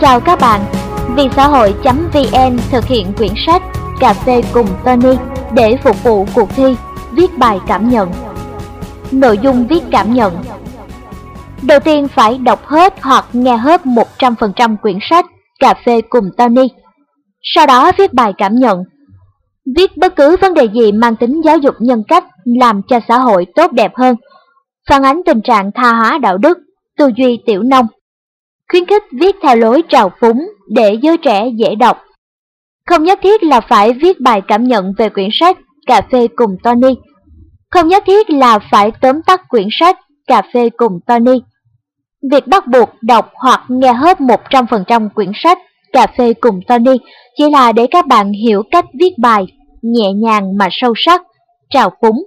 Chào các bạn, vì xã hội.vn thực hiện quyển sách Cà phê cùng Tony để phục vụ cuộc thi viết bài cảm nhận. Nội dung viết cảm nhận Đầu tiên phải đọc hết hoặc nghe hết 100% quyển sách Cà phê cùng Tony. Sau đó viết bài cảm nhận. Viết bất cứ vấn đề gì mang tính giáo dục nhân cách làm cho xã hội tốt đẹp hơn, phản ánh tình trạng tha hóa đạo đức, tư duy tiểu nông. Khuyến khích viết theo lối trào phúng để giới trẻ dễ đọc. Không nhất thiết là phải viết bài cảm nhận về quyển sách Cà phê cùng Tony. Không nhất thiết là phải tóm tắt quyển sách Cà phê cùng Tony. Việc bắt buộc đọc hoặc nghe hết 100% quyển sách Cà phê cùng Tony chỉ là để các bạn hiểu cách viết bài nhẹ nhàng mà sâu sắc, trào phúng,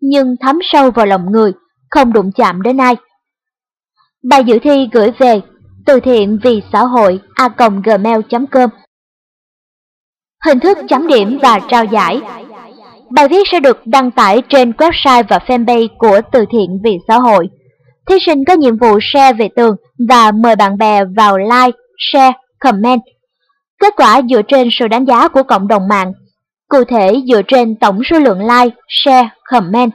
nhưng thấm sâu vào lòng người, không đụng chạm đến ai. Bài dự thi gửi về từ thiện vì xã hội a gmail.com Hình thức chấm điểm và trao giải Bài viết sẽ được đăng tải trên website và fanpage của Từ thiện vì xã hội. Thí sinh có nhiệm vụ share về tường và mời bạn bè vào like, share, comment. Kết quả dựa trên sự đánh giá của cộng đồng mạng, cụ thể dựa trên tổng số lượng like, share, comment.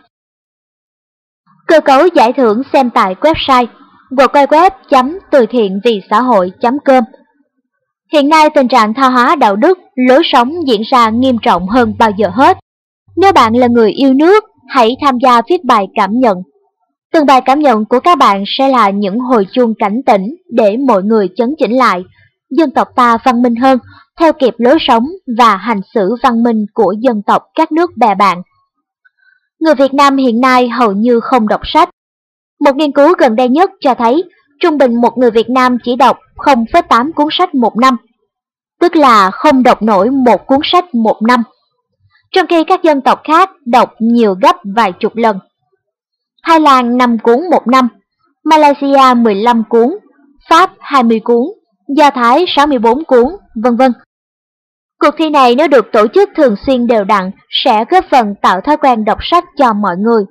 Cơ cấu giải thưởng xem tại website www.từ thiện vì xã hội.com Hiện nay tình trạng tha hóa đạo đức, lối sống diễn ra nghiêm trọng hơn bao giờ hết. Nếu bạn là người yêu nước, hãy tham gia viết bài cảm nhận. Từng bài cảm nhận của các bạn sẽ là những hồi chuông cảnh tỉnh để mọi người chấn chỉnh lại, dân tộc ta văn minh hơn, theo kịp lối sống và hành xử văn minh của dân tộc các nước bè bạn. Người Việt Nam hiện nay hầu như không đọc sách. Một nghiên cứu gần đây nhất cho thấy trung bình một người Việt Nam chỉ đọc 0,8 cuốn sách một năm, tức là không đọc nổi một cuốn sách một năm trong khi các dân tộc khác đọc nhiều gấp vài chục lần. Thái Lan 5 cuốn một năm, Malaysia 15 cuốn, Pháp 20 cuốn, Do Thái 64 cuốn, vân vân. Cuộc thi này nếu được tổ chức thường xuyên đều đặn sẽ góp phần tạo thói quen đọc sách cho mọi người.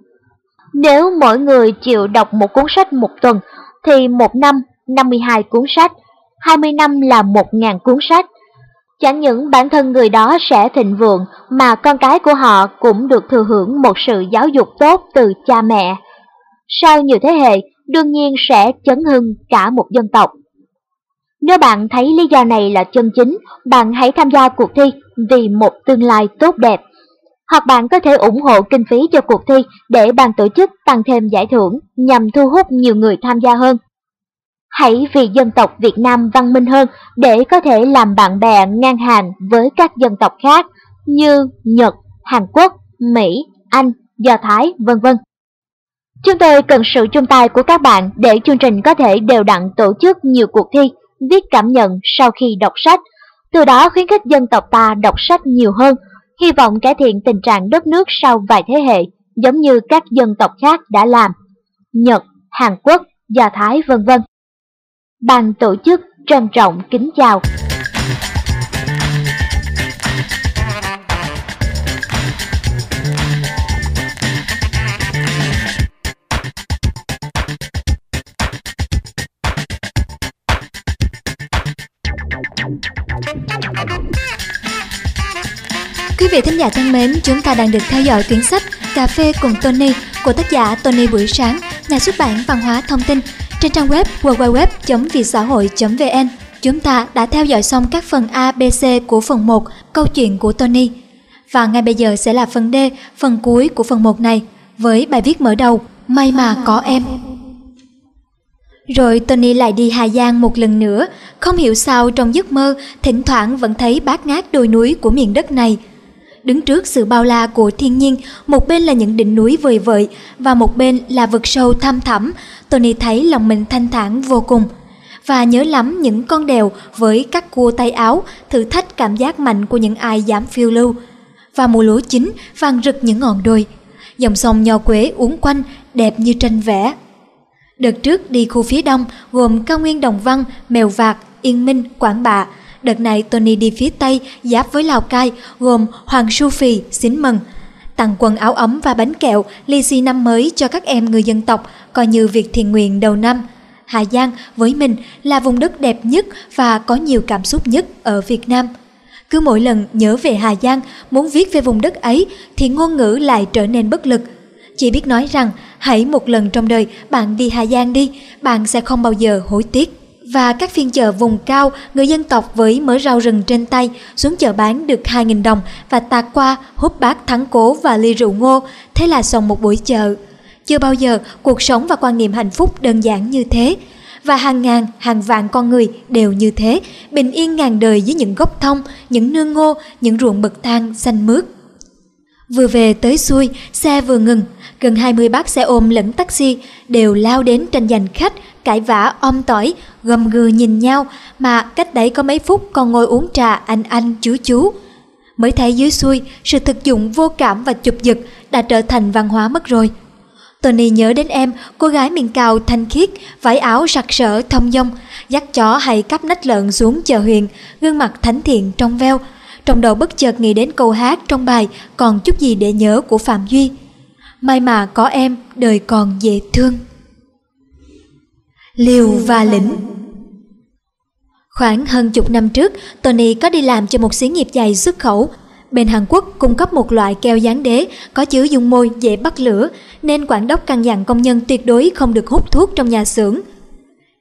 Nếu mỗi người chịu đọc một cuốn sách một tuần thì một năm 52 cuốn sách, 20 năm là 1.000 cuốn sách, Chẳng những bản thân người đó sẽ thịnh vượng mà con cái của họ cũng được thừa hưởng một sự giáo dục tốt từ cha mẹ. Sau nhiều thế hệ, đương nhiên sẽ chấn hưng cả một dân tộc. Nếu bạn thấy lý do này là chân chính, bạn hãy tham gia cuộc thi vì một tương lai tốt đẹp. Hoặc bạn có thể ủng hộ kinh phí cho cuộc thi để ban tổ chức tăng thêm giải thưởng nhằm thu hút nhiều người tham gia hơn. Hãy vì dân tộc Việt Nam văn minh hơn để có thể làm bạn bè ngang hàng với các dân tộc khác như Nhật, Hàn Quốc, Mỹ, Anh, Do Thái, vân vân. Chúng tôi cần sự chung tay của các bạn để chương trình có thể đều đặn tổ chức nhiều cuộc thi, viết cảm nhận sau khi đọc sách, từ đó khuyến khích dân tộc ta đọc sách nhiều hơn, hy vọng cải thiện tình trạng đất nước sau vài thế hệ, giống như các dân tộc khác đã làm. Nhật, Hàn Quốc, Do Thái, vân vân. Ban tổ chức trân trọng kính chào. Quý vị thính giả thân mến, chúng ta đang được theo dõi quyển sách Cà phê cùng Tony của tác giả Tony Buổi Sáng, nhà xuất bản Văn hóa Thông tin trên trang web www.vietsahoi.vn, chúng ta đã theo dõi xong các phần A, B, C của phần 1, câu chuyện của Tony. Và ngay bây giờ sẽ là phần D, phần cuối của phần 1 này, với bài viết mở đầu May mà có em. Rồi Tony lại đi Hà Giang một lần nữa, không hiểu sao trong giấc mơ thỉnh thoảng vẫn thấy bát ngát đồi núi của miền đất này. Đứng trước sự bao la của thiên nhiên, một bên là những đỉnh núi vời vợi và một bên là vực sâu thăm thẳm, Tony thấy lòng mình thanh thản vô cùng và nhớ lắm những con đèo với các cua tay áo thử thách cảm giác mạnh của những ai dám phiêu lưu. Và mùa lúa chín vàng rực những ngọn đồi. Dòng sông nho quế uốn quanh đẹp như tranh vẽ. Đợt trước đi khu phía đông gồm cao nguyên Đồng Văn, Mèo Vạc, Yên Minh, Quảng Bạ. Đợt này Tony đi phía tây giáp với Lào Cai gồm Hoàng Su Phì, Xín Mần, tặng quần áo ấm và bánh kẹo lì xì năm mới cho các em người dân tộc coi như việc thiện nguyện đầu năm. Hà Giang với mình là vùng đất đẹp nhất và có nhiều cảm xúc nhất ở Việt Nam. Cứ mỗi lần nhớ về Hà Giang, muốn viết về vùng đất ấy thì ngôn ngữ lại trở nên bất lực. Chỉ biết nói rằng hãy một lần trong đời bạn đi Hà Giang đi, bạn sẽ không bao giờ hối tiếc. Và các phiên chợ vùng cao, người dân tộc với mớ rau rừng trên tay xuống chợ bán được 2.000 đồng và tạt qua hút bát thắng cố và ly rượu ngô, thế là xong một buổi chợ. Chưa bao giờ cuộc sống và quan niệm hạnh phúc đơn giản như thế. Và hàng ngàn, hàng vạn con người đều như thế, bình yên ngàn đời dưới những gốc thông, những nương ngô, những ruộng bậc thang xanh mướt. Vừa về tới xuôi, xe vừa ngừng, gần 20 bác xe ôm lẫn taxi đều lao đến tranh giành khách, cãi vã om tỏi, gầm gừ nhìn nhau mà cách đấy có mấy phút còn ngồi uống trà anh anh chú chú. Mới thấy dưới xuôi, sự thực dụng vô cảm và chụp giật đã trở thành văn hóa mất rồi. Tony nhớ đến em, cô gái miền cao thanh khiết, vải áo sặc sỡ thông dong, dắt chó hay cắp nách lợn xuống chờ huyền, gương mặt thánh thiện trong veo. Trong đầu bất chợt nghĩ đến câu hát trong bài Còn chút gì để nhớ của Phạm Duy. May mà có em, đời còn dễ thương. Liều và lĩnh Khoảng hơn chục năm trước, Tony có đi làm cho một xí nghiệp giày xuất khẩu. Bên Hàn Quốc cung cấp một loại keo dán đế có chứa dung môi dễ bắt lửa, nên quản đốc căn dặn công nhân tuyệt đối không được hút thuốc trong nhà xưởng.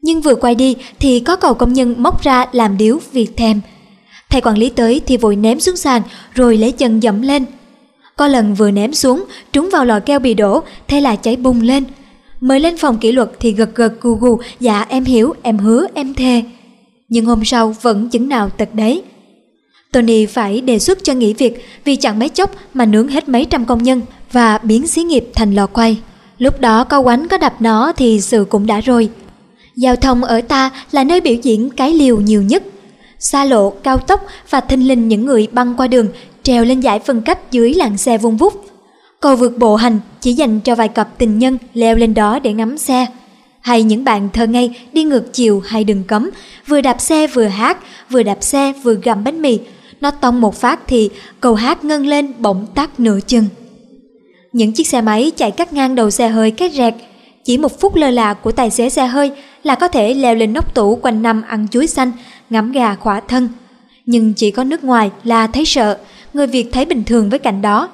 Nhưng vừa quay đi thì có cầu công nhân móc ra làm điếu vì thèm. Thầy quản lý tới thì vội ném xuống sàn rồi lấy chân dẫm lên. Có lần vừa ném xuống, trúng vào lò keo bị đổ, thế là cháy bùng lên. Mới lên phòng kỷ luật thì gật gật gù gù, dạ em hiểu, em hứa, em thề. Nhưng hôm sau vẫn chứng nào tật đấy. Tony phải đề xuất cho nghỉ việc vì chẳng mấy chốc mà nướng hết mấy trăm công nhân và biến xí nghiệp thành lò quay. Lúc đó có quánh có đập nó thì sự cũng đã rồi. Giao thông ở ta là nơi biểu diễn cái liều nhiều nhất. Xa lộ, cao tốc và thinh linh những người băng qua đường trèo lên giải phân cách dưới làn xe vung vút. Cầu vượt bộ hành chỉ dành cho vài cặp tình nhân leo lên đó để ngắm xe. Hay những bạn thơ ngây đi ngược chiều hay đường cấm, vừa đạp xe vừa hát, vừa đạp xe vừa gặm bánh mì. Nó tông một phát thì cầu hát ngân lên bỗng tắt nửa chân. Những chiếc xe máy chạy cắt ngang đầu xe hơi két rẹt. Chỉ một phút lơ là của tài xế xe hơi là có thể leo lên nóc tủ quanh năm ăn chuối xanh, ngắm gà khỏa thân. Nhưng chỉ có nước ngoài là thấy sợ, người Việt thấy bình thường với cảnh đó.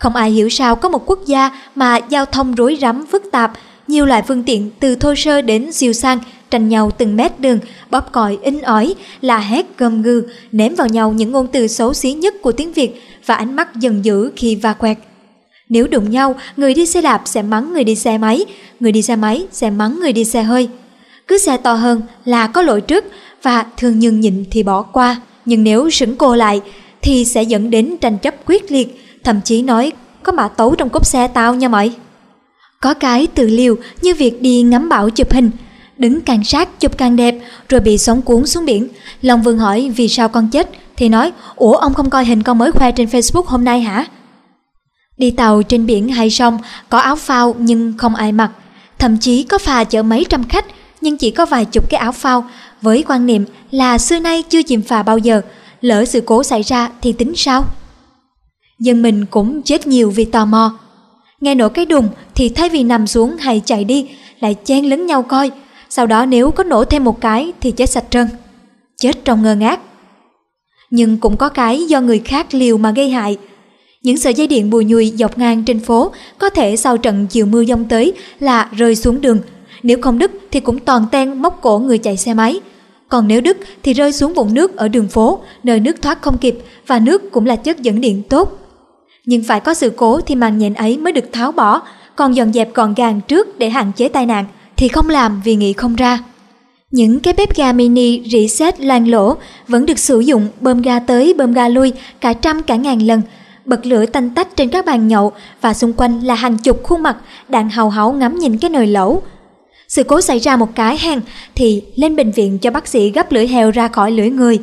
Không ai hiểu sao có một quốc gia mà giao thông rối rắm phức tạp, nhiều loại phương tiện từ thô sơ đến siêu sang tranh nhau từng mét đường, bóp còi in ỏi, la hét gầm gừ, ném vào nhau những ngôn từ xấu xí nhất của tiếng Việt và ánh mắt dần dữ khi va quẹt. Nếu đụng nhau, người đi xe đạp sẽ mắng người đi xe máy, người đi xe máy sẽ mắng người đi xe hơi. Cứ xe to hơn là có lỗi trước và thường nhường nhịn thì bỏ qua. Nhưng nếu sững cô lại thì sẽ dẫn đến tranh chấp quyết liệt, thậm chí nói có mã tấu trong cốp xe tao nha mày. Có cái tự liều như việc đi ngắm bão chụp hình, đứng càng sát chụp càng đẹp rồi bị sóng cuốn xuống biển. Long Vương hỏi vì sao con chết thì nói ủa ông không coi hình con mới khoe trên Facebook hôm nay hả? Đi tàu trên biển hay sông có áo phao nhưng không ai mặc, thậm chí có phà chở mấy trăm khách nhưng chỉ có vài chục cái áo phao với quan niệm là xưa nay chưa chìm phà bao giờ, lỡ sự cố xảy ra thì tính sao? Dân mình cũng chết nhiều vì tò mò. Nghe nổ cái đùng thì thay vì nằm xuống hay chạy đi lại chen lấn nhau coi, sau đó nếu có nổ thêm một cái thì chết sạch trơn. Chết trong ngơ ngác. Nhưng cũng có cái do người khác liều mà gây hại. Những sợi dây điện bùi nhùi dọc ngang trên phố có thể sau trận chiều mưa dông tới là rơi xuống đường. Nếu không đứt thì cũng toàn ten móc cổ người chạy xe máy. Còn nếu đứt thì rơi xuống vũng nước ở đường phố, nơi nước thoát không kịp và nước cũng là chất dẫn điện tốt. Nhưng phải có sự cố thì màn nhện ấy mới được tháo bỏ, còn dọn dẹp gọn gàng trước để hạn chế tai nạn thì không làm vì nghĩ không ra. Những cái bếp ga mini rỉ sét loang lỗ vẫn được sử dụng bơm ga tới bơm ga lui cả trăm cả ngàn lần, bật lửa tanh tách trên các bàn nhậu và xung quanh là hàng chục khuôn mặt đang hào háo ngắm nhìn cái nồi lẩu. Sự cố xảy ra một cái hang thì lên bệnh viện cho bác sĩ gấp lưỡi heo ra khỏi lưỡi người.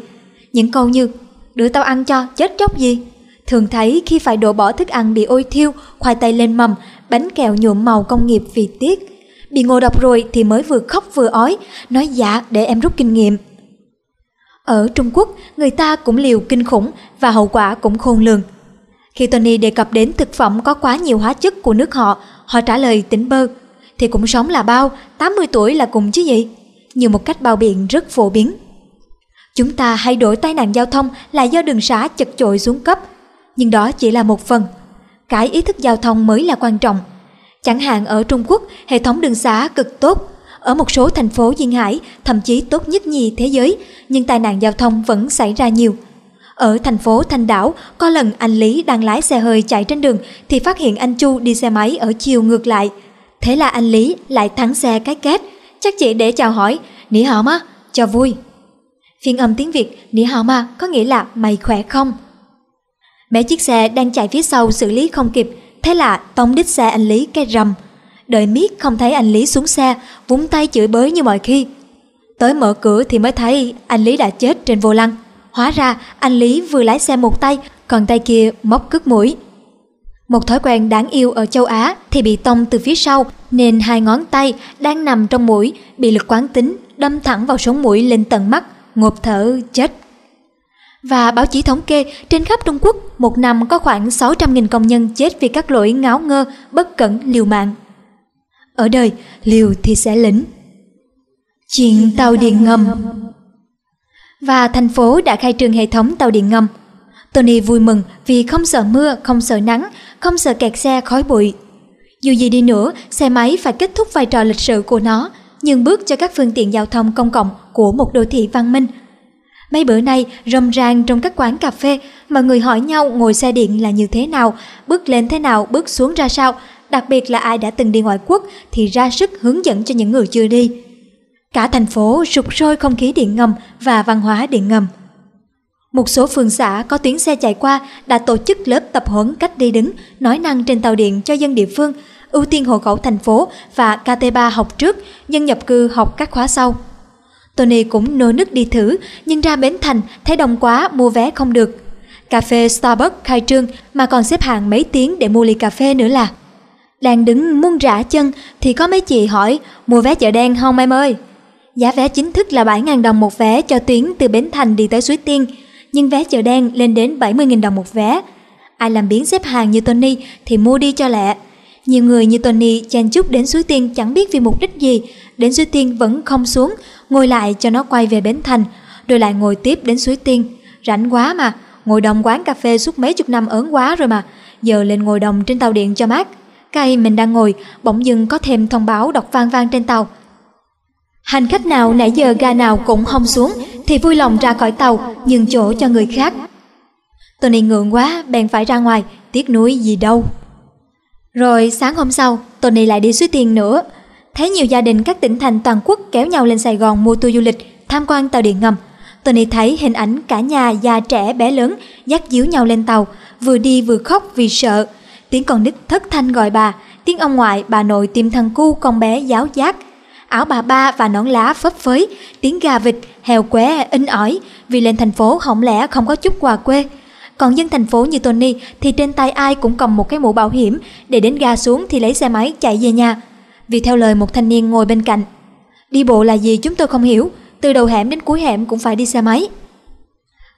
Những câu như đưa tao ăn cho chết chóc gì thường thấy khi phải đổ bỏ thức ăn bị ôi thiêu, khoai tây lên mầm, bánh kẹo nhuộm màu công nghiệp vì tiếc. Bị ngộ độc rồi thì mới vừa khóc vừa ói, nói dạ để em rút kinh nghiệm. Ở Trung Quốc, người ta cũng liều kinh khủng và hậu quả cũng khôn lường. Khi Tony đề cập đến thực phẩm có quá nhiều hóa chất của nước họ, họ trả lời tỉnh bơ. thì cũng sống là bao, 80 tuổi là cùng chứ gì? Như một cách bao biện rất phổ biến. Chúng ta hay đổi tai nạn giao thông là do đường xá chật chội xuống cấp, nhưng đó chỉ là một phần. Cái ý thức giao thông mới là quan trọng. Chẳng hạn ở Trung Quốc, hệ thống đường xá cực tốt, ở một số thành phố duyên hải thậm chí tốt nhất nhì thế giới, nhưng tai nạn giao thông vẫn xảy ra nhiều. Ở thành phố Thanh Đảo, có lần anh Lý đang lái xe hơi chạy trên đường thì phát hiện anh Chu đi xe máy ở chiều ngược lại. Thế là anh Lý lại thắng xe cái két, chắc chỉ để chào hỏi, nỉ hảo má, cho vui. Phiên âm tiếng Việt nỉ hảo ma có nghĩa là mày khỏe không? Mấy chiếc xe đang chạy phía sau xử lý không kịp, thế là tông đít xe anh Lý cái rầm. Đợi miết không thấy anh Lý xuống xe, vúng tay chửi bới như mọi khi. Tới mở cửa thì mới thấy anh Lý đã chết trên vô lăng. Hóa ra anh Lý vừa lái xe một tay, còn tay kia móc cướp mũi. Một thói quen đáng yêu ở châu Á thì bị tông từ phía sau nên hai ngón tay đang nằm trong mũi bị lực quán tính đâm thẳng vào sống mũi lên tận mắt, ngộp thở chết. Và báo chí thống kê trên khắp Trung Quốc một năm có khoảng 600.000 công nhân chết vì các lỗi ngáo ngơ, bất cẩn, liều mạng. Ở đời, liều thì sẽ lĩnh. Chuyện tàu điện ngầm và thành phố đã khai trương hệ thống tàu điện ngầm. Tony vui mừng vì không sợ mưa, không sợ nắng, không sợ kẹt xe khói bụi. Dù gì đi nữa, xe máy phải kết thúc vai trò lịch sử của nó, nhường bước cho các phương tiện giao thông công cộng của một đô thị văn minh. Mấy bữa nay, râm rang trong các quán cà phê, mọi người hỏi nhau ngồi xe điện là như thế nào, bước lên thế nào, bước xuống ra sao, đặc biệt là ai đã từng đi ngoại quốc thì ra sức hướng dẫn cho những người chưa đi. Cả thành phố sụp sôi không khí điện ngầm và văn hóa điện ngầm. Một số phường xã có tuyến xe chạy qua đã tổ chức lớp tập huấn cách đi đứng, nói năng trên tàu điện cho dân địa phương, ưu tiên hộ khẩu thành phố và KT3 học trước, dân nhập cư học các khóa sau. Tony cũng nô nức đi thử, nhưng ra Bến Thành thấy đông quá mua vé không được. Cà phê Starbucks khai trương mà còn xếp hàng mấy tiếng để mua ly cà phê nữa là. Đang đứng muôn rã chân thì có mấy chị hỏi mua vé chợ đen không em ơi? Giá vé chính thức là 7.000 đồng một vé cho tuyến từ Bến Thành đi tới Suối Tiên, nhưng vé chợ đen lên đến 70.000 đồng một vé. Ai làm biến xếp hàng như Tony thì mua đi cho lẹ. Nhiều người như Tony chen chúc đến Suối Tiên chẳng biết vì mục đích gì, đến Suối Tiên vẫn không xuống, ngồi lại cho nó quay về Bến Thành, rồi lại ngồi tiếp đến Suối Tiên. Rảnh quá mà, ngồi đồng quán cà phê suốt mấy chục năm ớn quá rồi mà, giờ lên ngồi đồng trên tàu điện cho mát. Cây mình đang ngồi, bỗng dưng có thêm thông báo đọc vang vang trên tàu. Hành khách nào nãy giờ ga nào cũng không xuống thì vui lòng ra khỏi tàu nhường chỗ cho người khác. Tony ngượng quá bèn phải ra ngoài, tiếc nuối gì đâu. Rồi sáng hôm sau, Tony lại đi suối tiền nữa. Thấy nhiều gia đình các tỉnh thành toàn quốc kéo nhau lên Sài Gòn mua tour du lịch, tham quan tàu điện ngầm. Tony thấy hình ảnh cả nhà già trẻ bé lớn dắt díu nhau lên tàu, vừa đi vừa khóc vì sợ. Tiếng con nít thất thanh gọi bà, tiếng ông ngoại bà nội tìm thằng cu con bé giáo giác áo bà ba và nón lá phấp phới, tiếng gà vịt, heo qué in ỏi vì lên thành phố hỏng lẽ không có chút quà quê. Còn dân thành phố như Tony thì trên tay ai cũng cầm một cái mũ bảo hiểm để đến ga xuống thì lấy xe máy chạy về nhà. Vì theo lời một thanh niên ngồi bên cạnh. Đi bộ là gì chúng tôi không hiểu, từ đầu hẻm đến cuối hẻm cũng phải đi xe máy.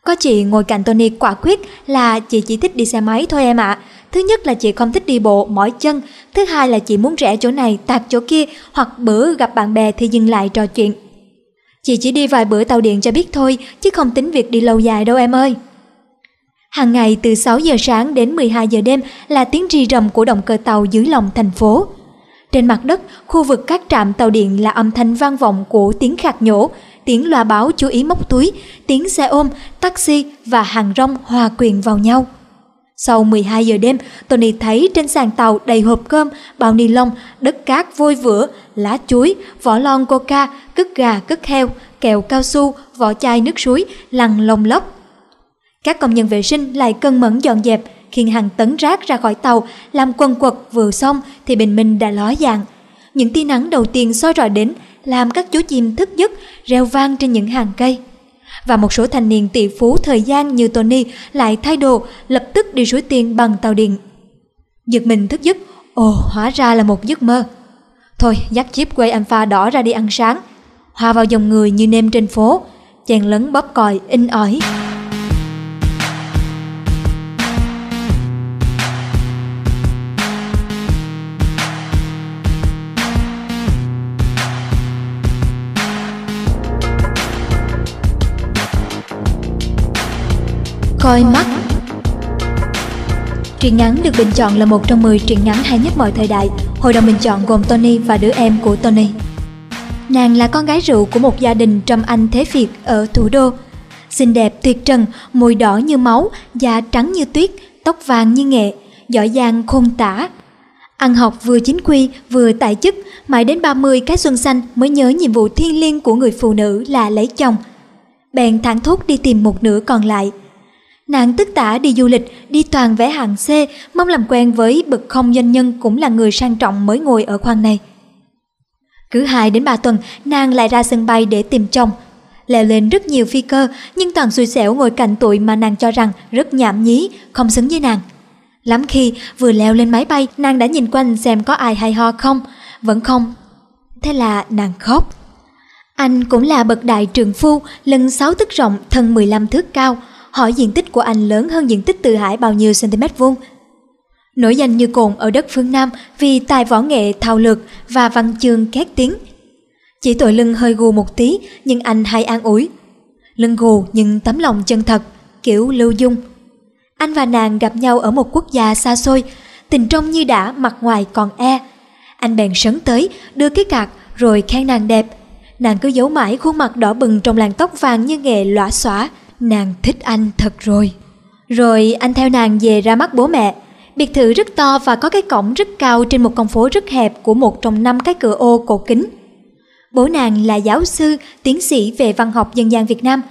Có chị ngồi cạnh Tony quả quyết là chị chỉ thích đi xe máy thôi em ạ, Thứ nhất là chị không thích đi bộ, mỏi chân. Thứ hai là chị muốn rẽ chỗ này, tạt chỗ kia, hoặc bữa gặp bạn bè thì dừng lại trò chuyện. Chị chỉ đi vài bữa tàu điện cho biết thôi, chứ không tính việc đi lâu dài đâu em ơi. Hàng ngày từ 6 giờ sáng đến 12 giờ đêm là tiếng rì rầm của động cơ tàu dưới lòng thành phố. Trên mặt đất, khu vực các trạm tàu điện là âm thanh vang vọng của tiếng khạc nhổ, tiếng loa báo chú ý móc túi, tiếng xe ôm, taxi và hàng rong hòa quyện vào nhau. Sau 12 giờ đêm, Tony thấy trên sàn tàu đầy hộp cơm, bao ni lông, đất cát vôi vữa, lá chuối, vỏ lon coca, cất gà, cất heo, kẹo cao su, vỏ chai nước suối, lằn lông lốc. Các công nhân vệ sinh lại cân mẫn dọn dẹp, khiêng hàng tấn rác ra khỏi tàu, làm quần quật vừa xong thì bình minh đã ló dạng. Những tia nắng đầu tiên soi rọi đến, làm các chú chim thức giấc, reo vang trên những hàng cây và một số thanh niên tỷ phú thời gian như Tony lại thay đồ lập tức đi suối tiên bằng tàu điện. Giật mình thức giấc, ồ hóa ra là một giấc mơ. Thôi dắt chiếc quay alpha đỏ ra đi ăn sáng, hòa vào dòng người như nêm trên phố, chèn lấn bóp còi in ỏi. Coi mắt Truyện ngắn được bình chọn là một trong 10 truyện ngắn hay nhất mọi thời đại. Hội đồng bình chọn gồm Tony và đứa em của Tony. Nàng là con gái rượu của một gia đình trầm anh thế Việt ở thủ đô. Xinh đẹp tuyệt trần, môi đỏ như máu, da trắng như tuyết, tóc vàng như nghệ, giỏi giang khôn tả. Ăn học vừa chính quy, vừa tại chức, mãi đến 30 cái xuân xanh mới nhớ nhiệm vụ thiêng liêng của người phụ nữ là lấy chồng. Bèn thẳng thốt đi tìm một nửa còn lại. Nàng tức tả đi du lịch, đi toàn vẽ hàng C, mong làm quen với bậc không doanh nhân cũng là người sang trọng mới ngồi ở khoang này. Cứ 2 đến 3 tuần, nàng lại ra sân bay để tìm chồng. Leo lên rất nhiều phi cơ, nhưng toàn xui xẻo ngồi cạnh tuổi mà nàng cho rằng rất nhảm nhí, không xứng với nàng. Lắm khi vừa leo lên máy bay, nàng đã nhìn quanh xem có ai hay ho không, vẫn không. Thế là nàng khóc. Anh cũng là bậc đại trường phu, lưng 6 tức rộng, thân 15 thước cao, hỏi diện tích của anh lớn hơn diện tích Từ Hải bao nhiêu cm vuông. Nổi danh như cồn ở đất phương Nam vì tài võ nghệ thao lược và văn chương két tiếng. Chỉ tội lưng hơi gù một tí nhưng anh hay an ủi. Lưng gù nhưng tấm lòng chân thật, kiểu lưu dung. Anh và nàng gặp nhau ở một quốc gia xa xôi, tình trong như đã mặt ngoài còn e. Anh bèn sấn tới, đưa cái cạc rồi khen nàng đẹp. Nàng cứ giấu mãi khuôn mặt đỏ bừng trong làn tóc vàng như nghề lõa xóa, Nàng thích anh thật rồi. Rồi anh theo nàng về ra mắt bố mẹ. Biệt thự rất to và có cái cổng rất cao trên một con phố rất hẹp của một trong năm cái cửa ô cổ kính. Bố nàng là giáo sư, tiến sĩ về văn học dân gian Việt Nam,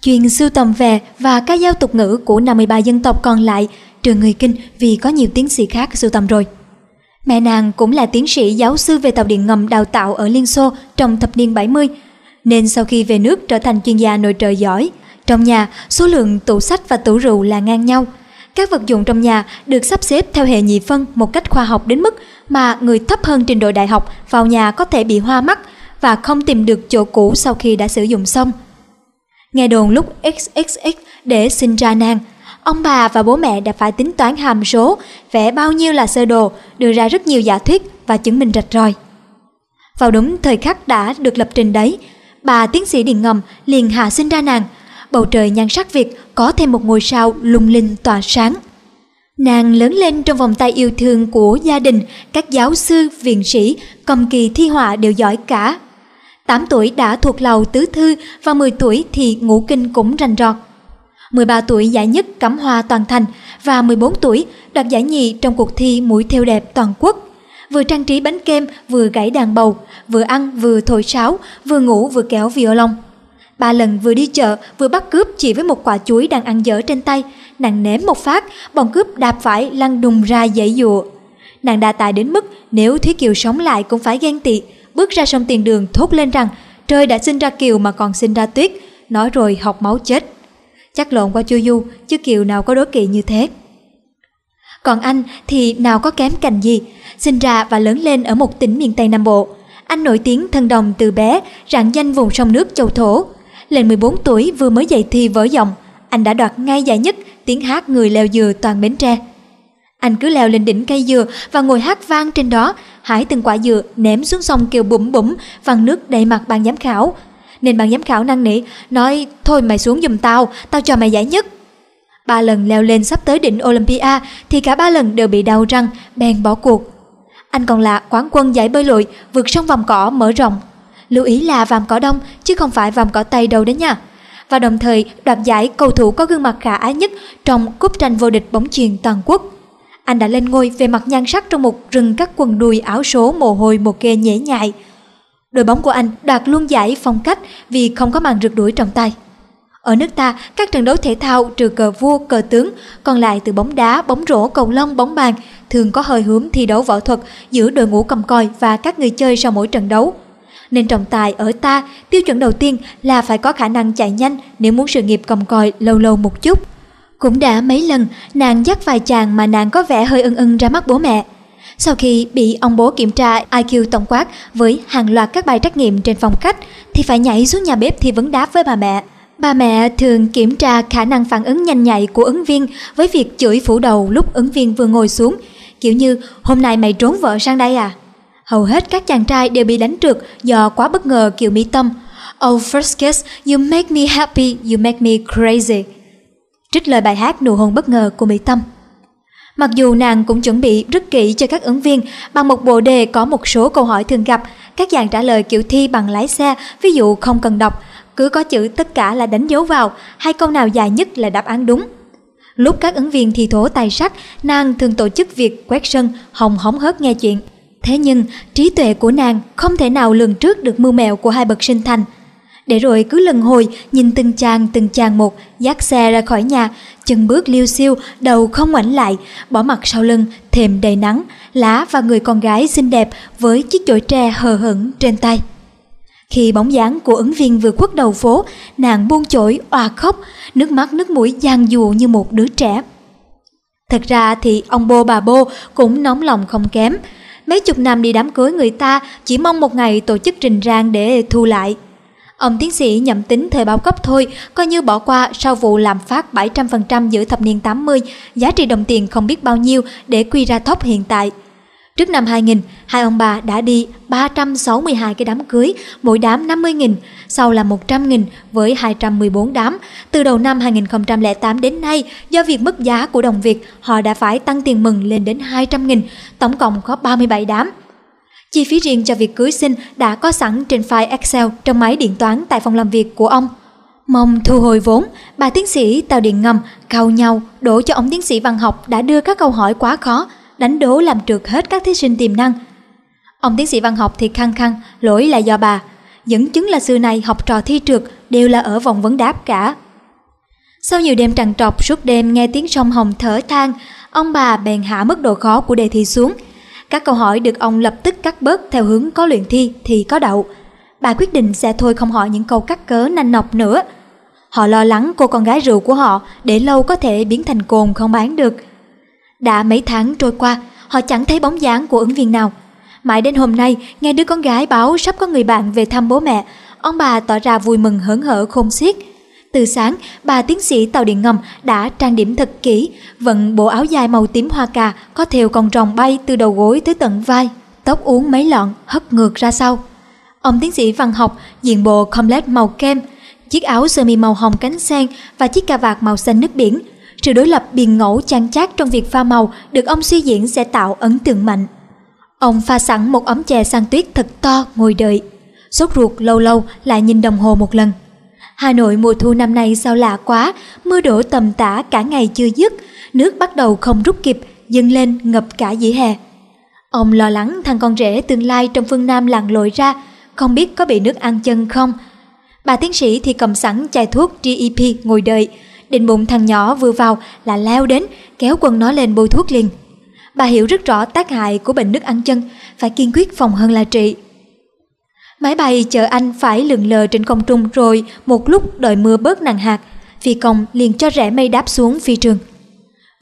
chuyên sưu tầm về và các giao tục ngữ của 53 dân tộc còn lại, trừ người Kinh vì có nhiều tiến sĩ khác sưu tầm rồi. Mẹ nàng cũng là tiến sĩ giáo sư về tàu điện ngầm đào tạo ở Liên Xô trong thập niên 70, nên sau khi về nước trở thành chuyên gia nội trợ giỏi, trong nhà, số lượng tủ sách và tủ rượu là ngang nhau. Các vật dụng trong nhà được sắp xếp theo hệ nhị phân một cách khoa học đến mức mà người thấp hơn trình độ đại học vào nhà có thể bị hoa mắt và không tìm được chỗ cũ sau khi đã sử dụng xong. Nghe đồn lúc XXX để sinh ra nàng, ông bà và bố mẹ đã phải tính toán hàm số, vẽ bao nhiêu là sơ đồ, đưa ra rất nhiều giả thuyết và chứng minh rạch ròi. Vào đúng thời khắc đã được lập trình đấy, bà tiến sĩ điện ngầm liền hạ sinh ra nàng – bầu trời nhan sắc Việt có thêm một ngôi sao lung linh tỏa sáng. Nàng lớn lên trong vòng tay yêu thương của gia đình, các giáo sư, viện sĩ, cầm kỳ thi họa đều giỏi cả. 8 tuổi đã thuộc lầu tứ thư và 10 tuổi thì ngũ kinh cũng rành rọt. 13 tuổi giải nhất cắm hoa toàn thành và 14 tuổi đoạt giải nhì trong cuộc thi mũi theo đẹp toàn quốc. Vừa trang trí bánh kem, vừa gãy đàn bầu, vừa ăn, vừa thổi sáo, vừa ngủ vừa kéo violon. Ba lần vừa đi chợ vừa bắt cướp chỉ với một quả chuối đang ăn dở trên tay, nàng ném một phát, bọn cướp đạp phải lăn đùng ra dãy dụa. Nàng đa tài đến mức nếu Thúy Kiều sống lại cũng phải ghen tị, bước ra sông tiền đường thốt lên rằng trời đã sinh ra Kiều mà còn sinh ra Tuyết, nói rồi học máu chết. Chắc lộn qua chu du, chứ Kiều nào có đố kỵ như thế. Còn anh thì nào có kém cành gì, sinh ra và lớn lên ở một tỉnh miền Tây Nam Bộ. Anh nổi tiếng thân đồng từ bé, rạng danh vùng sông nước châu thổ. Lên 14 tuổi vừa mới dạy thi vỡ giọng, anh đã đoạt ngay giải nhất tiếng hát người leo dừa toàn Bến Tre. Anh cứ leo lên đỉnh cây dừa và ngồi hát vang trên đó, hái từng quả dừa ném xuống sông kêu bụm bụm, văng nước đầy mặt ban giám khảo. Nên ban giám khảo năn nỉ, nói thôi mày xuống giùm tao, tao cho mày giải nhất. Ba lần leo lên sắp tới đỉnh Olympia thì cả ba lần đều bị đau răng, bèn bỏ cuộc. Anh còn là quán quân giải bơi lội, vượt sông vòng cỏ mở rộng lưu ý là vàm cỏ đông chứ không phải vàm cỏ tây đâu đấy nha. Và đồng thời đoạt giải cầu thủ có gương mặt khả ái nhất trong cúp tranh vô địch bóng chuyền toàn quốc. Anh đã lên ngôi về mặt nhan sắc trong một rừng các quần đùi áo số mồ hôi một kê nhễ nhại. Đội bóng của anh đoạt luôn giải phong cách vì không có màn rượt đuổi trọng tài Ở nước ta, các trận đấu thể thao trừ cờ vua, cờ tướng, còn lại từ bóng đá, bóng rổ, cầu lông, bóng bàn thường có hơi hướng thi đấu võ thuật giữa đội ngũ cầm coi và các người chơi sau mỗi trận đấu nên trọng tài ở ta tiêu chuẩn đầu tiên là phải có khả năng chạy nhanh nếu muốn sự nghiệp cầm còi lâu lâu một chút. Cũng đã mấy lần, nàng dắt vài chàng mà nàng có vẻ hơi ưng ưng ra mắt bố mẹ. Sau khi bị ông bố kiểm tra IQ tổng quát với hàng loạt các bài trắc nghiệm trên phòng khách, thì phải nhảy xuống nhà bếp thì vấn đáp với bà mẹ. Bà mẹ thường kiểm tra khả năng phản ứng nhanh nhạy của ứng viên với việc chửi phủ đầu lúc ứng viên vừa ngồi xuống. Kiểu như, hôm nay mày trốn vợ sang đây à? Hầu hết các chàng trai đều bị đánh trượt do quá bất ngờ kiểu mỹ tâm. Oh first kiss, you make me happy, you make me crazy. Trích lời bài hát Nụ hôn bất ngờ của Mỹ Tâm. Mặc dù nàng cũng chuẩn bị rất kỹ cho các ứng viên bằng một bộ đề có một số câu hỏi thường gặp, các dạng trả lời kiểu thi bằng lái xe, ví dụ không cần đọc, cứ có chữ tất cả là đánh dấu vào, hay câu nào dài nhất là đáp án đúng. Lúc các ứng viên thi thố tài sắc, nàng thường tổ chức việc quét sân, hồng hóng hớt nghe chuyện. Thế nhưng, trí tuệ của nàng không thể nào lường trước được mưu mẹo của hai bậc sinh thành. Để rồi cứ lần hồi nhìn từng chàng từng chàng một dắt xe ra khỏi nhà, chân bước liêu xiêu, đầu không ngoảnh lại, bỏ mặt sau lưng, thềm đầy nắng, lá và người con gái xinh đẹp với chiếc chổi tre hờ hững trên tay. Khi bóng dáng của ứng viên vừa khuất đầu phố, nàng buông chổi òa khóc, nước mắt nước mũi giang dùa như một đứa trẻ. Thật ra thì ông bô bà bô cũng nóng lòng không kém. Mấy chục năm đi đám cưới người ta chỉ mong một ngày tổ chức trình rang để thu lại. Ông tiến sĩ nhậm tính thời bao cấp thôi, coi như bỏ qua sau vụ làm phát 700% giữa thập niên 80, giá trị đồng tiền không biết bao nhiêu để quy ra thóc hiện tại. Trước năm 2000, hai ông bà đã đi 362 cái đám cưới, mỗi đám 50.000, sau là 100.000 với 214 đám. Từ đầu năm 2008 đến nay, do việc mất giá của đồng Việt, họ đã phải tăng tiền mừng lên đến 200.000, tổng cộng có 37 đám. Chi phí riêng cho việc cưới sinh đã có sẵn trên file Excel trong máy điện toán tại phòng làm việc của ông. Mong thu hồi vốn, bà tiến sĩ tàu điện ngầm cao nhau đổ cho ông tiến sĩ văn học đã đưa các câu hỏi quá khó, đánh đố làm trượt hết các thí sinh tiềm năng. Ông tiến sĩ văn học thì khăng khăng, lỗi là do bà. Dẫn chứng là xưa này học trò thi trượt đều là ở vòng vấn đáp cả. Sau nhiều đêm trằn trọc suốt đêm nghe tiếng sông Hồng thở than, ông bà bèn hạ mức độ khó của đề thi xuống. Các câu hỏi được ông lập tức cắt bớt theo hướng có luyện thi thì có đậu. Bà quyết định sẽ thôi không hỏi những câu cắt cớ nanh nọc nữa. Họ lo lắng cô con gái rượu của họ để lâu có thể biến thành cồn không bán được. Đã mấy tháng trôi qua, họ chẳng thấy bóng dáng của ứng viên nào. Mãi đến hôm nay, nghe đứa con gái báo sắp có người bạn về thăm bố mẹ, ông bà tỏ ra vui mừng hớn hở khôn xiết. Từ sáng, bà tiến sĩ tàu điện ngầm đã trang điểm thật kỹ, vận bộ áo dài màu tím hoa cà có thêu con rồng bay từ đầu gối tới tận vai, tóc uống mấy lọn hất ngược ra sau. Ông tiến sĩ văn học diện bộ complet màu kem, chiếc áo sơ mi màu hồng cánh sen và chiếc cà vạt màu xanh nước biển. Sự đối lập biền ngẫu chan chát trong việc pha màu được ông suy diễn sẽ tạo ấn tượng mạnh. Ông pha sẵn một ấm chè sang tuyết thật to ngồi đợi. Sốt ruột lâu lâu lại nhìn đồng hồ một lần. Hà Nội mùa thu năm nay sao lạ quá, mưa đổ tầm tã cả ngày chưa dứt, nước bắt đầu không rút kịp, dâng lên ngập cả dĩ hè. Ông lo lắng thằng con rể tương lai trong phương Nam lặn lội ra, không biết có bị nước ăn chân không. Bà tiến sĩ thì cầm sẵn chai thuốc GEP ngồi đợi, định bụng thằng nhỏ vừa vào là leo đến, kéo quần nó lên bôi thuốc liền. Bà hiểu rất rõ tác hại của bệnh nước ăn chân, phải kiên quyết phòng hơn là trị. Máy bay chở anh phải lượn lờ trên không trung rồi một lúc đợi mưa bớt nặng hạt, phi công liền cho rẽ mây đáp xuống phi trường.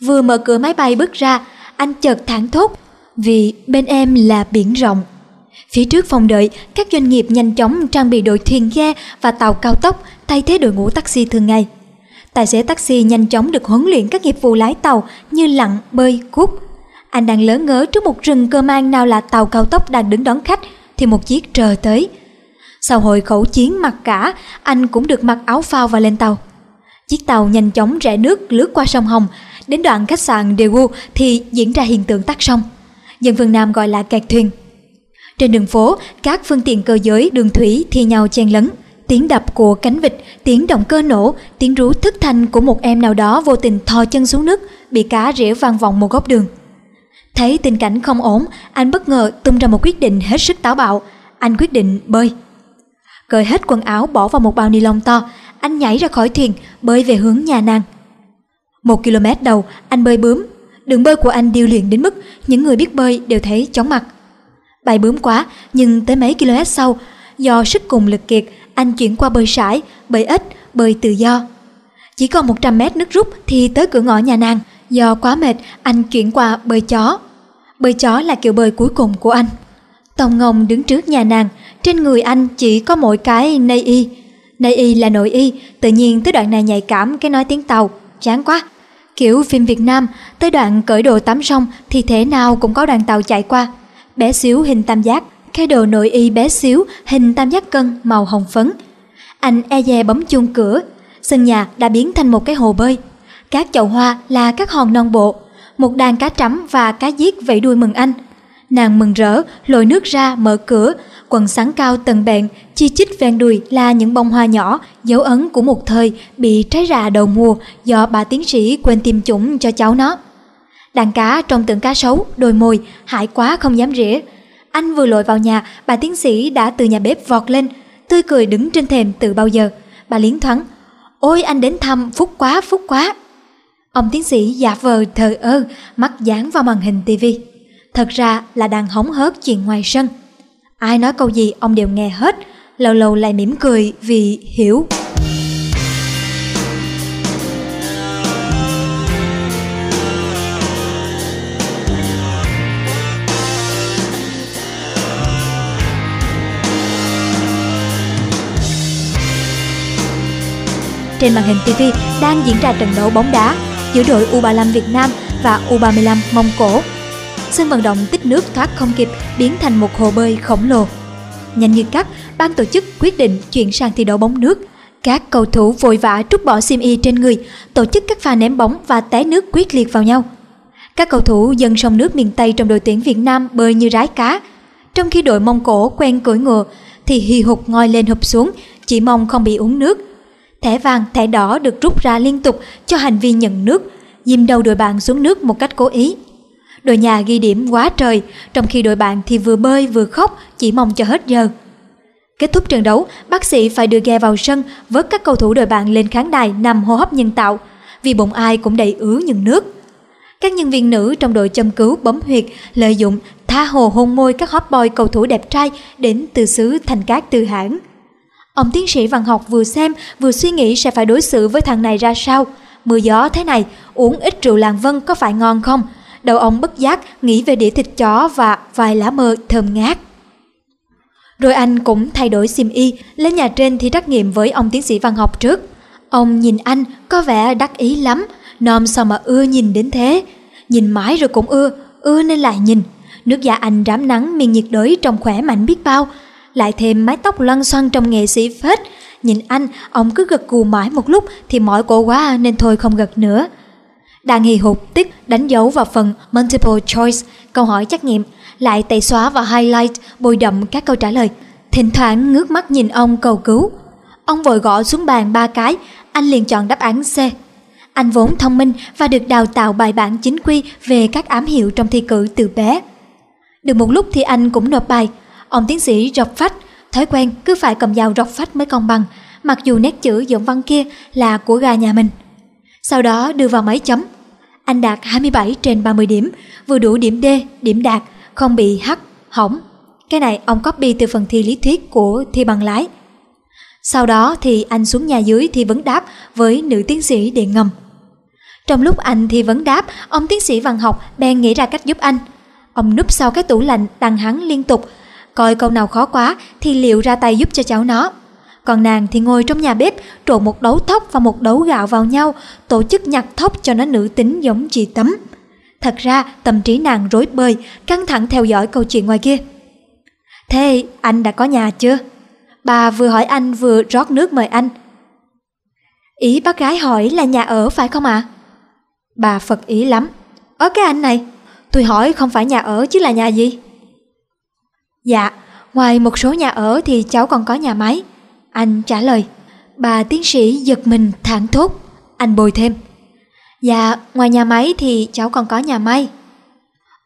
Vừa mở cửa máy bay bước ra, anh chợt thảng thốt vì bên em là biển rộng. Phía trước phòng đợi, các doanh nghiệp nhanh chóng trang bị đội thuyền ghe và tàu cao tốc thay thế đội ngũ taxi thường ngày. Tài xế taxi nhanh chóng được huấn luyện các nghiệp vụ lái tàu như lặn, bơi, cút. Anh đang lớn ngớ trước một rừng cơ mang nào là tàu cao tốc đang đứng đón khách thì một chiếc trờ tới. Sau hồi khẩu chiến mặc cả, anh cũng được mặc áo phao và lên tàu. Chiếc tàu nhanh chóng rẽ nước lướt qua sông Hồng, đến đoạn khách sạn Daegu thì diễn ra hiện tượng tắt sông. Dân phương Nam gọi là kẹt thuyền. Trên đường phố, các phương tiện cơ giới đường thủy thi nhau chen lấn. Tiếng đập của cánh vịt, tiếng động cơ nổ, tiếng rú thức thanh của một em nào đó vô tình thò chân xuống nước, bị cá rỉa vang vọng một góc đường. Thấy tình cảnh không ổn, anh bất ngờ tung ra một quyết định hết sức táo bạo. Anh quyết định bơi. Cởi hết quần áo bỏ vào một bao ni lông to, anh nhảy ra khỏi thuyền, bơi về hướng nhà nàng. Một km đầu, anh bơi bướm. Đường bơi của anh điêu luyện đến mức những người biết bơi đều thấy chóng mặt. Bay bướm quá, nhưng tới mấy km sau, do sức cùng lực kiệt, anh chuyển qua bơi sải, bơi ếch, bơi tự do. Chỉ còn 100 mét nước rút thì tới cửa ngõ nhà nàng. Do quá mệt, anh chuyển qua bơi chó. Bơi chó là kiểu bơi cuối cùng của anh. Tòng Ngồng đứng trước nhà nàng, trên người anh chỉ có mỗi cái nây y. Nây y là nội y, tự nhiên tới đoạn này nhạy cảm cái nói tiếng Tàu, chán quá. Kiểu phim Việt Nam, tới đoạn cởi đồ tắm xong thì thế nào cũng có đoàn tàu chạy qua. Bé xíu hình tam giác, cái đồ nội y bé xíu hình tam giác cân màu hồng phấn. Anh e dè bấm chuông cửa, sân nhà đã biến thành một cái hồ bơi. Các chậu hoa là các hòn non bộ, một đàn cá trắm và cá giết vẫy đuôi mừng anh. Nàng mừng rỡ, lội nước ra mở cửa, quần sáng cao tầng bẹn, chi chít ven đùi là những bông hoa nhỏ, dấu ấn của một thời bị trái rạ đầu mùa do bà tiến sĩ quên tiêm chủng cho cháu nó. Đàn cá trong tượng cá sấu, đôi môi, hại quá không dám rỉa. Anh vừa lội vào nhà, bà tiến sĩ đã từ nhà bếp vọt lên, tươi cười đứng trên thềm từ bao giờ. Bà liến thoáng, ôi anh đến thăm, phúc quá, phúc quá. Ông tiến sĩ giả vờ thờ ơ, mắt dán vào màn hình tivi. Thật ra là đang hóng hớt chuyện ngoài sân. Ai nói câu gì ông đều nghe hết, lâu lâu lại mỉm cười vì hiểu. Trên màn hình TV đang diễn ra trận đấu bóng đá giữa đội U35 Việt Nam và U35 Mông Cổ. Sân vận động tích nước thoát không kịp biến thành một hồ bơi khổng lồ. Nhanh như cắt, ban tổ chức quyết định chuyển sang thi đấu bóng nước. Các cầu thủ vội vã trút bỏ xiêm y trên người, tổ chức các pha ném bóng và té nước quyết liệt vào nhau. Các cầu thủ dân sông nước miền Tây trong đội tuyển Việt Nam bơi như rái cá, trong khi đội Mông Cổ quen cưỡi ngựa thì hì hục ngoi lên hụp xuống, chỉ mong không bị uống nước. Thẻ vàng, thẻ đỏ được rút ra liên tục cho hành vi nhận nước, dìm đầu đội bạn xuống nước một cách cố ý. Đội nhà ghi điểm quá trời, trong khi đội bạn thì vừa bơi vừa khóc, chỉ mong cho hết giờ. Kết thúc trận đấu, bác sĩ phải đưa ghe vào sân, vớt các cầu thủ đội bạn lên khán đài nằm hô hấp nhân tạo, vì bụng ai cũng đầy ứ những nước. Các nhân viên nữ trong đội châm cứu bấm huyệt lợi dụng tha hồ hôn môi các hot boy cầu thủ đẹp trai đến từ xứ thành cát tư hãng. Ông tiến sĩ văn học vừa xem vừa suy nghĩ sẽ phải đối xử với thằng này ra sao. Mưa gió thế này, uống ít rượu làng vân có phải ngon không? Đầu ông bất giác nghĩ về đĩa thịt chó và vài lá mơ thơm ngát. Rồi anh cũng thay đổi sim y, lên nhà trên thì trắc nghiệm với ông tiến sĩ văn học trước. Ông nhìn anh có vẻ đắc ý lắm, nom sao mà ưa nhìn đến thế. Nhìn mãi rồi cũng ưa, ưa nên lại nhìn. Nước da anh rám nắng miền nhiệt đới trông khỏe mạnh biết bao, lại thêm mái tóc lăn xoăn trong nghệ sĩ phết. Nhìn anh, ông cứ gật gù mãi một lúc thì mỏi cổ quá à, nên thôi không gật nữa. Đang hì hục tích đánh dấu vào phần multiple choice, câu hỏi trắc nghiệm, lại tẩy xóa và highlight bôi đậm các câu trả lời. Thỉnh thoảng ngước mắt nhìn ông cầu cứu. Ông vội gõ xuống bàn ba cái, anh liền chọn đáp án C. Anh vốn thông minh và được đào tạo bài bản chính quy về các ám hiệu trong thi cử từ bé. Được một lúc thì anh cũng nộp bài, Ông tiến sĩ rọc phách, thói quen cứ phải cầm dao rọc phách mới công bằng, mặc dù nét chữ dòng văn kia là của gà nhà mình. Sau đó đưa vào máy chấm. Anh đạt 27 trên 30 điểm, vừa đủ điểm D, điểm đạt, không bị hắt, hỏng. Cái này ông copy từ phần thi lý thuyết của thi bằng lái. Sau đó thì anh xuống nhà dưới thi vấn đáp với nữ tiến sĩ điện ngầm. Trong lúc anh thi vấn đáp, ông tiến sĩ văn học bèn nghĩ ra cách giúp anh. Ông núp sau cái tủ lạnh đằng hắn liên tục coi câu nào khó quá thì liệu ra tay giúp cho cháu nó. Còn nàng thì ngồi trong nhà bếp trộn một đấu thóc và một đấu gạo vào nhau, tổ chức nhặt thóc cho nó nữ tính giống chị Tấm. Thật ra tâm trí nàng rối bời, căng thẳng theo dõi câu chuyện ngoài kia. Thế anh đã có nhà chưa? Bà vừa hỏi anh vừa rót nước mời anh. Ý bác gái hỏi là nhà ở phải không ạ? À? Bà phật ý lắm. Ở cái anh này, tôi hỏi không phải nhà ở chứ là nhà gì? Dạ, ngoài một số nhà ở thì cháu còn có nhà máy. Anh trả lời. Bà tiến sĩ giật mình thản thốt. Anh bồi thêm. Dạ, ngoài nhà máy thì cháu còn có nhà may.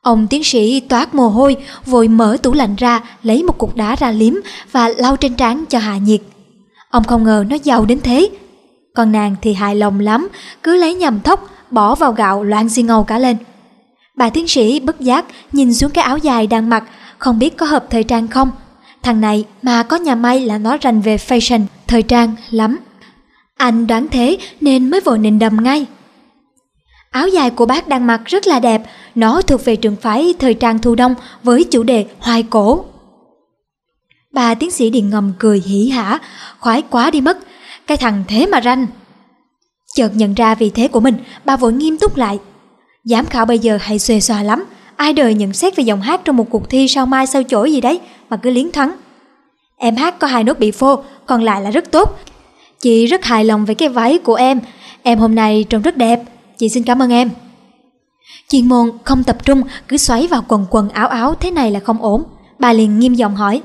Ông tiến sĩ toát mồ hôi, vội mở tủ lạnh ra, lấy một cục đá ra liếm và lau trên trán cho hạ nhiệt. Ông không ngờ nó giàu đến thế. Còn nàng thì hài lòng lắm, cứ lấy nhầm thóc, bỏ vào gạo loạn xi ngầu cả lên. Bà tiến sĩ bất giác nhìn xuống cái áo dài đang mặc không biết có hợp thời trang không. Thằng này mà có nhà may là nó rành về fashion, thời trang lắm. Anh đoán thế nên mới vội nịnh đầm ngay. Áo dài của bác đang mặc rất là đẹp, nó thuộc về trường phái thời trang thu đông với chủ đề hoài cổ. Bà tiến sĩ điện Ngầm cười hỉ hả, khoái quá đi mất, cái thằng thế mà ranh. Chợt nhận ra vị thế của mình, bà vội nghiêm túc lại. Giám khảo bây giờ hay xuề xòa lắm, Ai đời nhận xét về giọng hát trong một cuộc thi sao mai sao chổi gì đấy mà cứ liến thắng. Em hát có hai nốt bị phô, còn lại là rất tốt. Chị rất hài lòng về cái váy của em. Em hôm nay trông rất đẹp. chị xin cảm ơn em. Chuyên môn không tập trung cứ xoáy vào quần quần áo áo thế này là không ổn. Bà liền nghiêm giọng hỏi.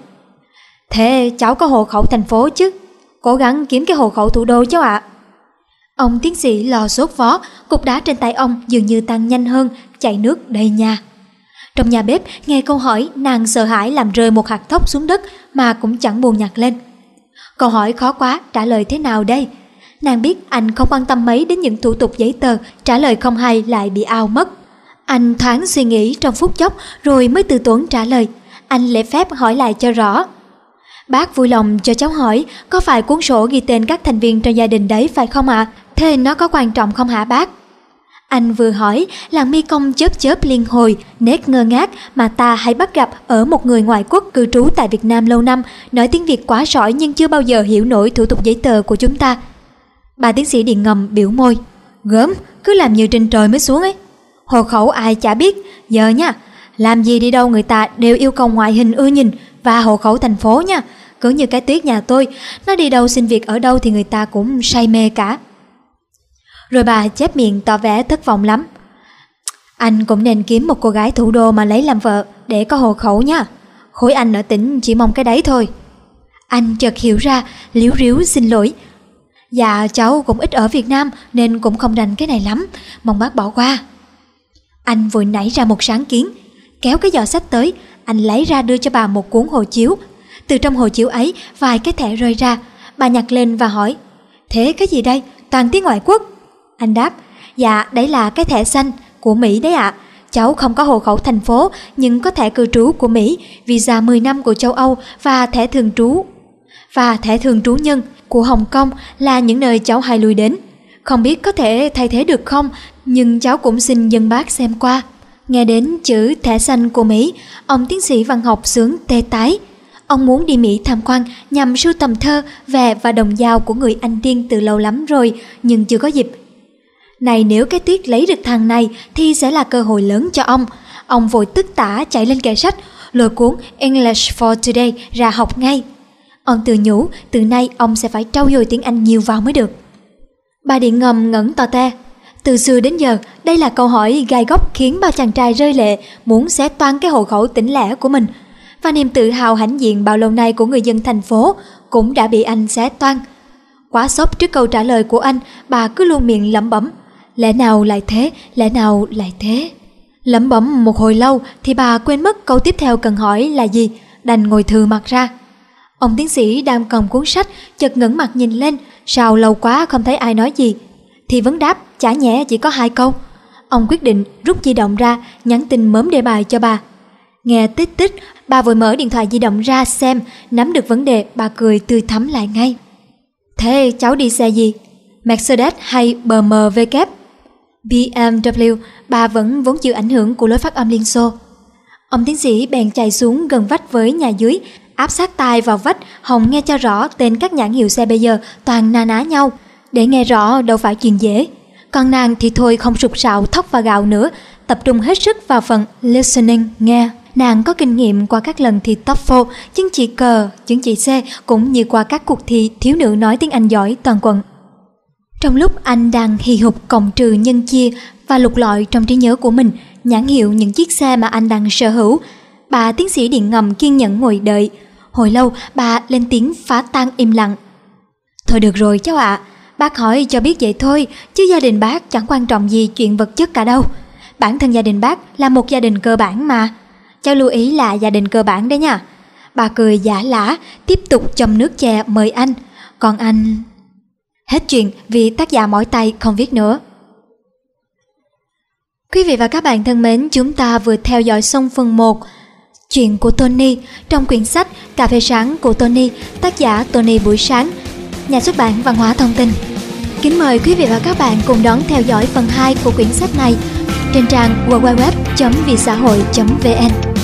Thế cháu có hộ khẩu thành phố chứ? Cố gắng kiếm cái hộ khẩu thủ đô cháu ạ. Ông tiến sĩ lò sốt vó, cục đá trên tay ông dường như tăng nhanh hơn, chảy nước đầy nhà. Trong nhà bếp, nghe câu hỏi, nàng sợ hãi làm rơi một hạt thóc xuống đất mà cũng chẳng buồn nhặt lên. Câu hỏi khó quá, trả lời thế nào đây? Nàng biết anh không quan tâm mấy đến những thủ tục giấy tờ, trả lời không hay lại bị ao mất. Anh thoáng suy nghĩ trong phút chốc rồi mới từ tốn trả lời. Anh lễ phép hỏi lại cho rõ. Bác vui lòng cho cháu hỏi có phải cuốn sổ ghi tên các thành viên trong gia đình đấy phải không ạ? À? Thế nó có quan trọng không hả bác? Anh vừa hỏi, làng mi công chớp chớp liên hồi, nét ngơ ngác mà ta hay bắt gặp ở một người ngoại quốc cư trú tại Việt Nam lâu năm, nói tiếng Việt quá giỏi nhưng chưa bao giờ hiểu nổi thủ tục giấy tờ của chúng ta. Bà tiến sĩ điện ngầm biểu môi, gớm, cứ làm như trên trời mới xuống ấy. Hộ khẩu ai chả biết, giờ nha, làm gì đi đâu người ta đều yêu cầu ngoại hình ưa nhìn và hộ khẩu thành phố nha. Cứ như cái tuyết nhà tôi, nó đi đâu xin việc ở đâu thì người ta cũng say mê cả. Rồi bà chép miệng tỏ vẻ thất vọng lắm. Anh cũng nên kiếm một cô gái thủ đô mà lấy làm vợ để có hộ khẩu nha. Khối anh ở tỉnh chỉ mong cái đấy thôi. Anh chợt hiểu ra, liếu riếu xin lỗi. Dạ cháu cũng ít ở Việt Nam nên cũng không rành cái này lắm, mong bác bỏ qua. Anh vội nảy ra một sáng kiến, kéo cái giỏ sách tới, anh lấy ra đưa cho bà một cuốn hộ chiếu. Từ trong hộ chiếu ấy, vài cái thẻ rơi ra, bà nhặt lên và hỏi, thế cái gì đây, toàn tiếng ngoại quốc. Anh đáp, dạ đấy là cái thẻ xanh của Mỹ đấy ạ. À. Cháu không có hộ khẩu thành phố nhưng có thẻ cư trú của Mỹ, visa 10 năm của châu Âu và thẻ thường trú. Và thẻ thường trú nhân của Hồng Kông là những nơi cháu hay lui đến. Không biết có thể thay thế được không, nhưng cháu cũng xin dân bác xem qua. Nghe đến chữ thẻ xanh của Mỹ, ông tiến sĩ văn học sướng tê tái. Ông muốn đi Mỹ tham quan nhằm sưu tầm thơ, về và đồng dao của người Anh tiên từ lâu lắm rồi, nhưng chưa có dịp này nếu cái tuyết lấy được thằng này thì sẽ là cơ hội lớn cho ông. Ông vội tức tả chạy lên kệ sách, lôi cuốn English for Today ra học ngay. Ông tự nhủ, từ nay ông sẽ phải trau dồi tiếng Anh nhiều vào mới được. Bà điện ngầm ngẩn to te. Từ xưa đến giờ, đây là câu hỏi gai góc khiến bao chàng trai rơi lệ, muốn xé toan cái hộ khẩu tỉnh lẻ của mình. Và niềm tự hào hãnh diện bao lâu nay của người dân thành phố cũng đã bị anh xé toan. Quá sốc trước câu trả lời của anh, bà cứ luôn miệng lẩm bẩm. Lẽ nào lại thế, lẽ nào lại thế? Lẩm bẩm một hồi lâu thì bà quên mất câu tiếp theo cần hỏi là gì, đành ngồi thừa mặt ra. Ông tiến sĩ đang cầm cuốn sách, chợt ngẩng mặt nhìn lên, sao lâu quá không thấy ai nói gì. Thì vấn đáp, chả nhẽ chỉ có hai câu. Ông quyết định rút di động ra, nhắn tin mớm đề bài cho bà. Nghe tích tích, bà vội mở điện thoại di động ra xem, nắm được vấn đề, bà cười tươi thắm lại ngay. Thế cháu đi xe gì? Mercedes hay BMW? BMW, bà vẫn vốn chịu ảnh hưởng của lối phát âm Liên Xô. Ông tiến sĩ bèn chạy xuống gần vách với nhà dưới, áp sát tai vào vách, Hồng nghe cho rõ tên các nhãn hiệu xe bây giờ toàn na ná nhau. Để nghe rõ đâu phải chuyện dễ. Còn nàng thì thôi không sụp sạo thóc và gạo nữa, tập trung hết sức vào phần listening, nghe. Nàng có kinh nghiệm qua các lần thi TOEFL, chứng chỉ cờ, chứng chỉ C cũng như qua các cuộc thi thiếu nữ nói tiếng Anh giỏi toàn quận. Trong lúc anh đang hì hục cộng trừ nhân chia và lục lọi trong trí nhớ của mình nhãn hiệu những chiếc xe mà anh đang sở hữu, bà tiến sĩ điện ngầm kiên nhẫn ngồi đợi. Hồi lâu bà lên tiếng phá tan im lặng. Thôi được rồi cháu ạ, à, bác hỏi cho biết vậy thôi, chứ gia đình bác chẳng quan trọng gì chuyện vật chất cả đâu. Bản thân gia đình bác là một gia đình cơ bản mà. Cháu lưu ý là gia đình cơ bản đấy nha. Bà cười giả lả, tiếp tục châm nước chè mời anh. Còn anh... Hết chuyện vì tác giả mỏi tay không viết nữa. Quý vị và các bạn thân mến, chúng ta vừa theo dõi xong phần 1 Chuyện của Tony trong quyển sách Cà phê sáng của Tony, tác giả Tony Buổi Sáng, nhà xuất bản Văn hóa Thông tin. Kính mời quý vị và các bạn cùng đón theo dõi phần 2 của quyển sách này trên trang www.viasahoi.vn.